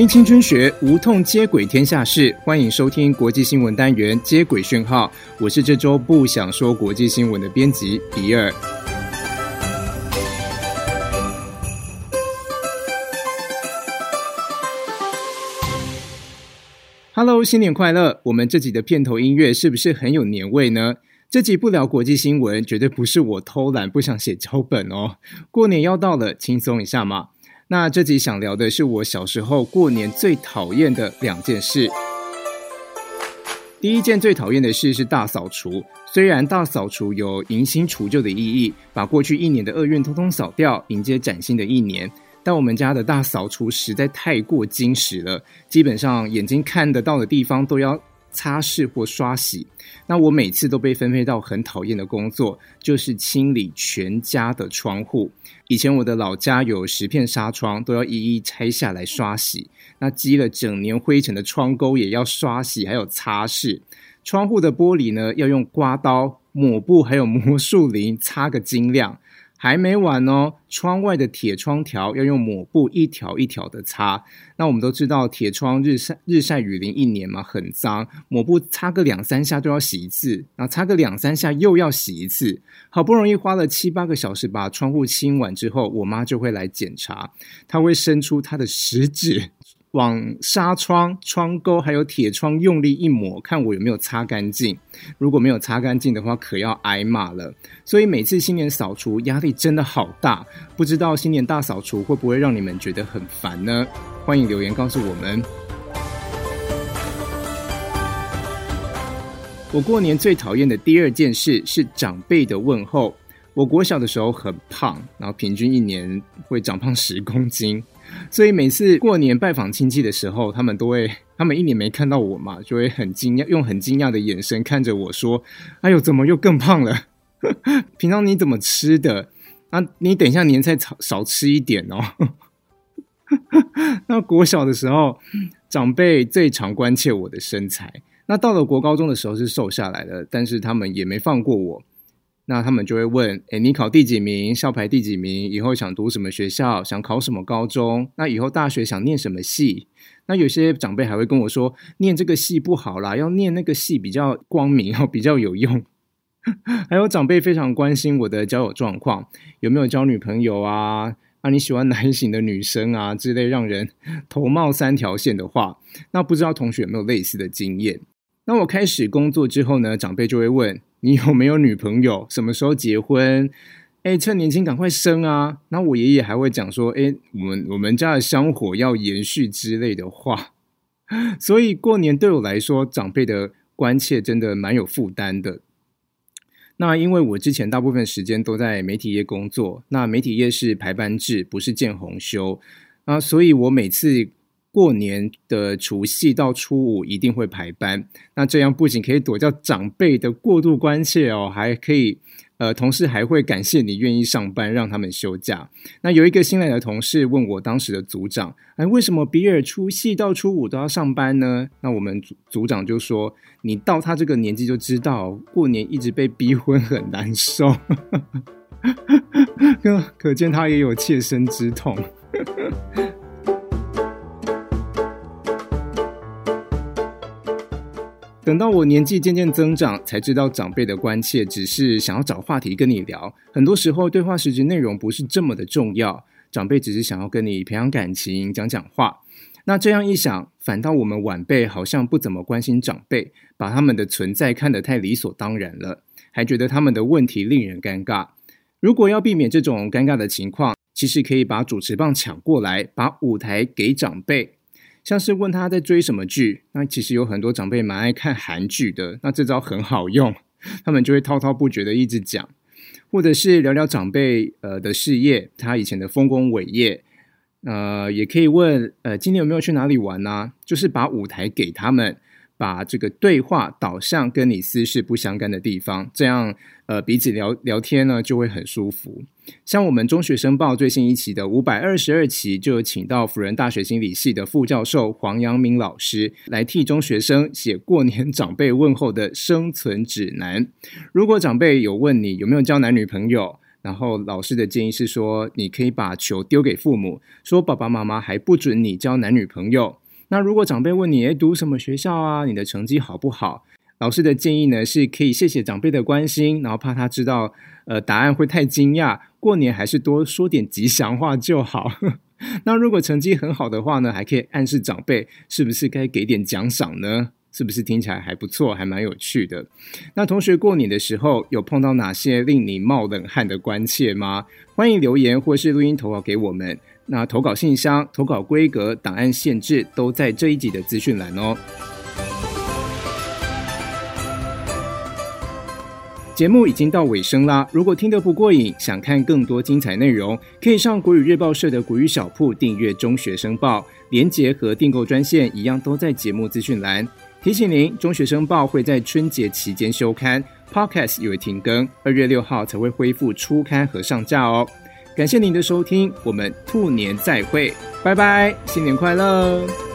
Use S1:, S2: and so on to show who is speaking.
S1: 听青春学，无痛接轨天下事。欢迎收听国际新闻单元接轨讯号，我是这周不想说国际新闻的编辑比尔。Hello，新年快乐！我们这集的片头音乐是不是很有年味呢？这集不聊国际新闻，绝对不是我偷懒不想写脚本哦。过年要到了，轻松一下嘛。那这集想聊的是我小时候过年最讨厌的两件事。第一件最讨厌的事是大扫除。虽然大扫除有迎新除旧的意义，把过去一年的厄运通通扫掉，迎接崭新的一年，但我们家的大扫除实在太过精实了，基本上眼睛看得到的地方都要。擦拭或刷洗，那我每次都被分配到很讨厌的工作，就是清理全家的窗户。以前我的老家有十片纱窗，都要一一拆下来刷洗。那积了整年灰尘的窗钩也要刷洗，还有擦拭。窗户的玻璃呢，要用刮刀、抹布还有魔术林擦个精亮。还没完哦！窗外的铁窗条要用抹布一条一条的擦。那我们都知道，铁窗日晒日晒雨淋一年嘛，很脏，抹布擦个两三下都要洗一次，然后擦个两三下又要洗一次。好不容易花了七八个小时把窗户清完之后，我妈就会来检查，她会伸出她的食指。往纱窗、窗钩还有铁窗用力一抹，看我有没有擦干净。如果没有擦干净的话，可要挨骂了。所以每次新年扫除压力真的好大，不知道新年大扫除会不会让你们觉得很烦呢？欢迎留言告诉我们。我过年最讨厌的第二件事是长辈的问候。我国小的时候很胖，然后平均一年会长胖十公斤。所以每次过年拜访亲戚的时候，他们都会，他们一年没看到我嘛，就会很惊讶，用很惊讶的眼神看着我说：“哎呦，怎么又更胖了？平常你怎么吃的？啊，你等一下年菜少少吃一点哦。”那国小的时候，长辈最常关切我的身材。那到了国高中的时候是瘦下来了，但是他们也没放过我。那他们就会问：哎，你考第几名？校排第几名？以后想读什么学校？想考什么高中？那以后大学想念什么系？那有些长辈还会跟我说：念这个系不好啦，要念那个系比较光明，哦，比较有用。还有长辈非常关心我的交友状况，有没有交女朋友啊？啊，你喜欢哪一型的女生啊？之类让人头冒三条线的话。那不知道同学有没有类似的经验？当我开始工作之后呢，长辈就会问。你有没有女朋友？什么时候结婚？哎，趁年轻赶快生啊！那我爷爷还会讲说，哎，我们我们家的香火要延续之类的话。所以过年对我来说，长辈的关切真的蛮有负担的。那因为我之前大部分时间都在媒体业工作，那媒体业是排班制，不是见红休啊，所以我每次。过年的除夕到初五一定会排班，那这样不仅可以躲掉长辈的过度关切哦，还可以呃，同事还会感谢你愿意上班，让他们休假。那有一个新来的同事问我当时的组长，哎，为什么比尔除夕到初五都要上班呢？那我们组组长就说，你到他这个年纪就知道，过年一直被逼婚很难受，可 可见他也有切身之痛。等到我年纪渐渐增长，才知道长辈的关切只是想要找话题跟你聊。很多时候，对话实质内容不是这么的重要，长辈只是想要跟你培养感情、讲讲话。那这样一想，反倒我们晚辈好像不怎么关心长辈，把他们的存在看得太理所当然了，还觉得他们的问题令人尴尬。如果要避免这种尴尬的情况，其实可以把主持棒抢过来，把舞台给长辈。像是问他在追什么剧，那其实有很多长辈蛮爱看韩剧的，那这招很好用，他们就会滔滔不绝的一直讲，或者是聊聊长辈呃的事业，他以前的丰功伟业，呃，也可以问呃今年有没有去哪里玩呢？就是把舞台给他们。把这个对话导向跟你私事不相干的地方，这样呃彼此聊聊天呢就会很舒服。像我们中学生报最新一期的五百二十二期，就有请到辅仁大学心理系的副教授黄阳明老师来替中学生写过年长辈问候的生存指南。如果长辈有问你有没有交男女朋友，然后老师的建议是说，你可以把球丢给父母，说爸爸妈妈还不准你交男女朋友。那如果长辈问你，诶，读什么学校啊？你的成绩好不好？老师的建议呢，是可以谢谢长辈的关心，然后怕他知道，呃，答案会太惊讶。过年还是多说点吉祥话就好。那如果成绩很好的话呢，还可以暗示长辈，是不是该给点奖赏呢？是不是听起来还不错，还蛮有趣的？那同学过年的时候有碰到哪些令你冒冷汗的关切吗？欢迎留言或是录音投稿给我们。那投稿信箱、投稿规格、档案限制都在这一集的资讯栏哦。节目已经到尾声啦，如果听得不过瘾，想看更多精彩内容，可以上国语日报社的国语小铺订阅《中学生报》，连结和订购专线一样都在节目资讯栏。提醒您，《中学生报》会在春节期间休刊，Podcast 也会停更，二月六号才会恢复初刊和上架哦。感谢您的收听，我们兔年再会，拜拜，新年快乐！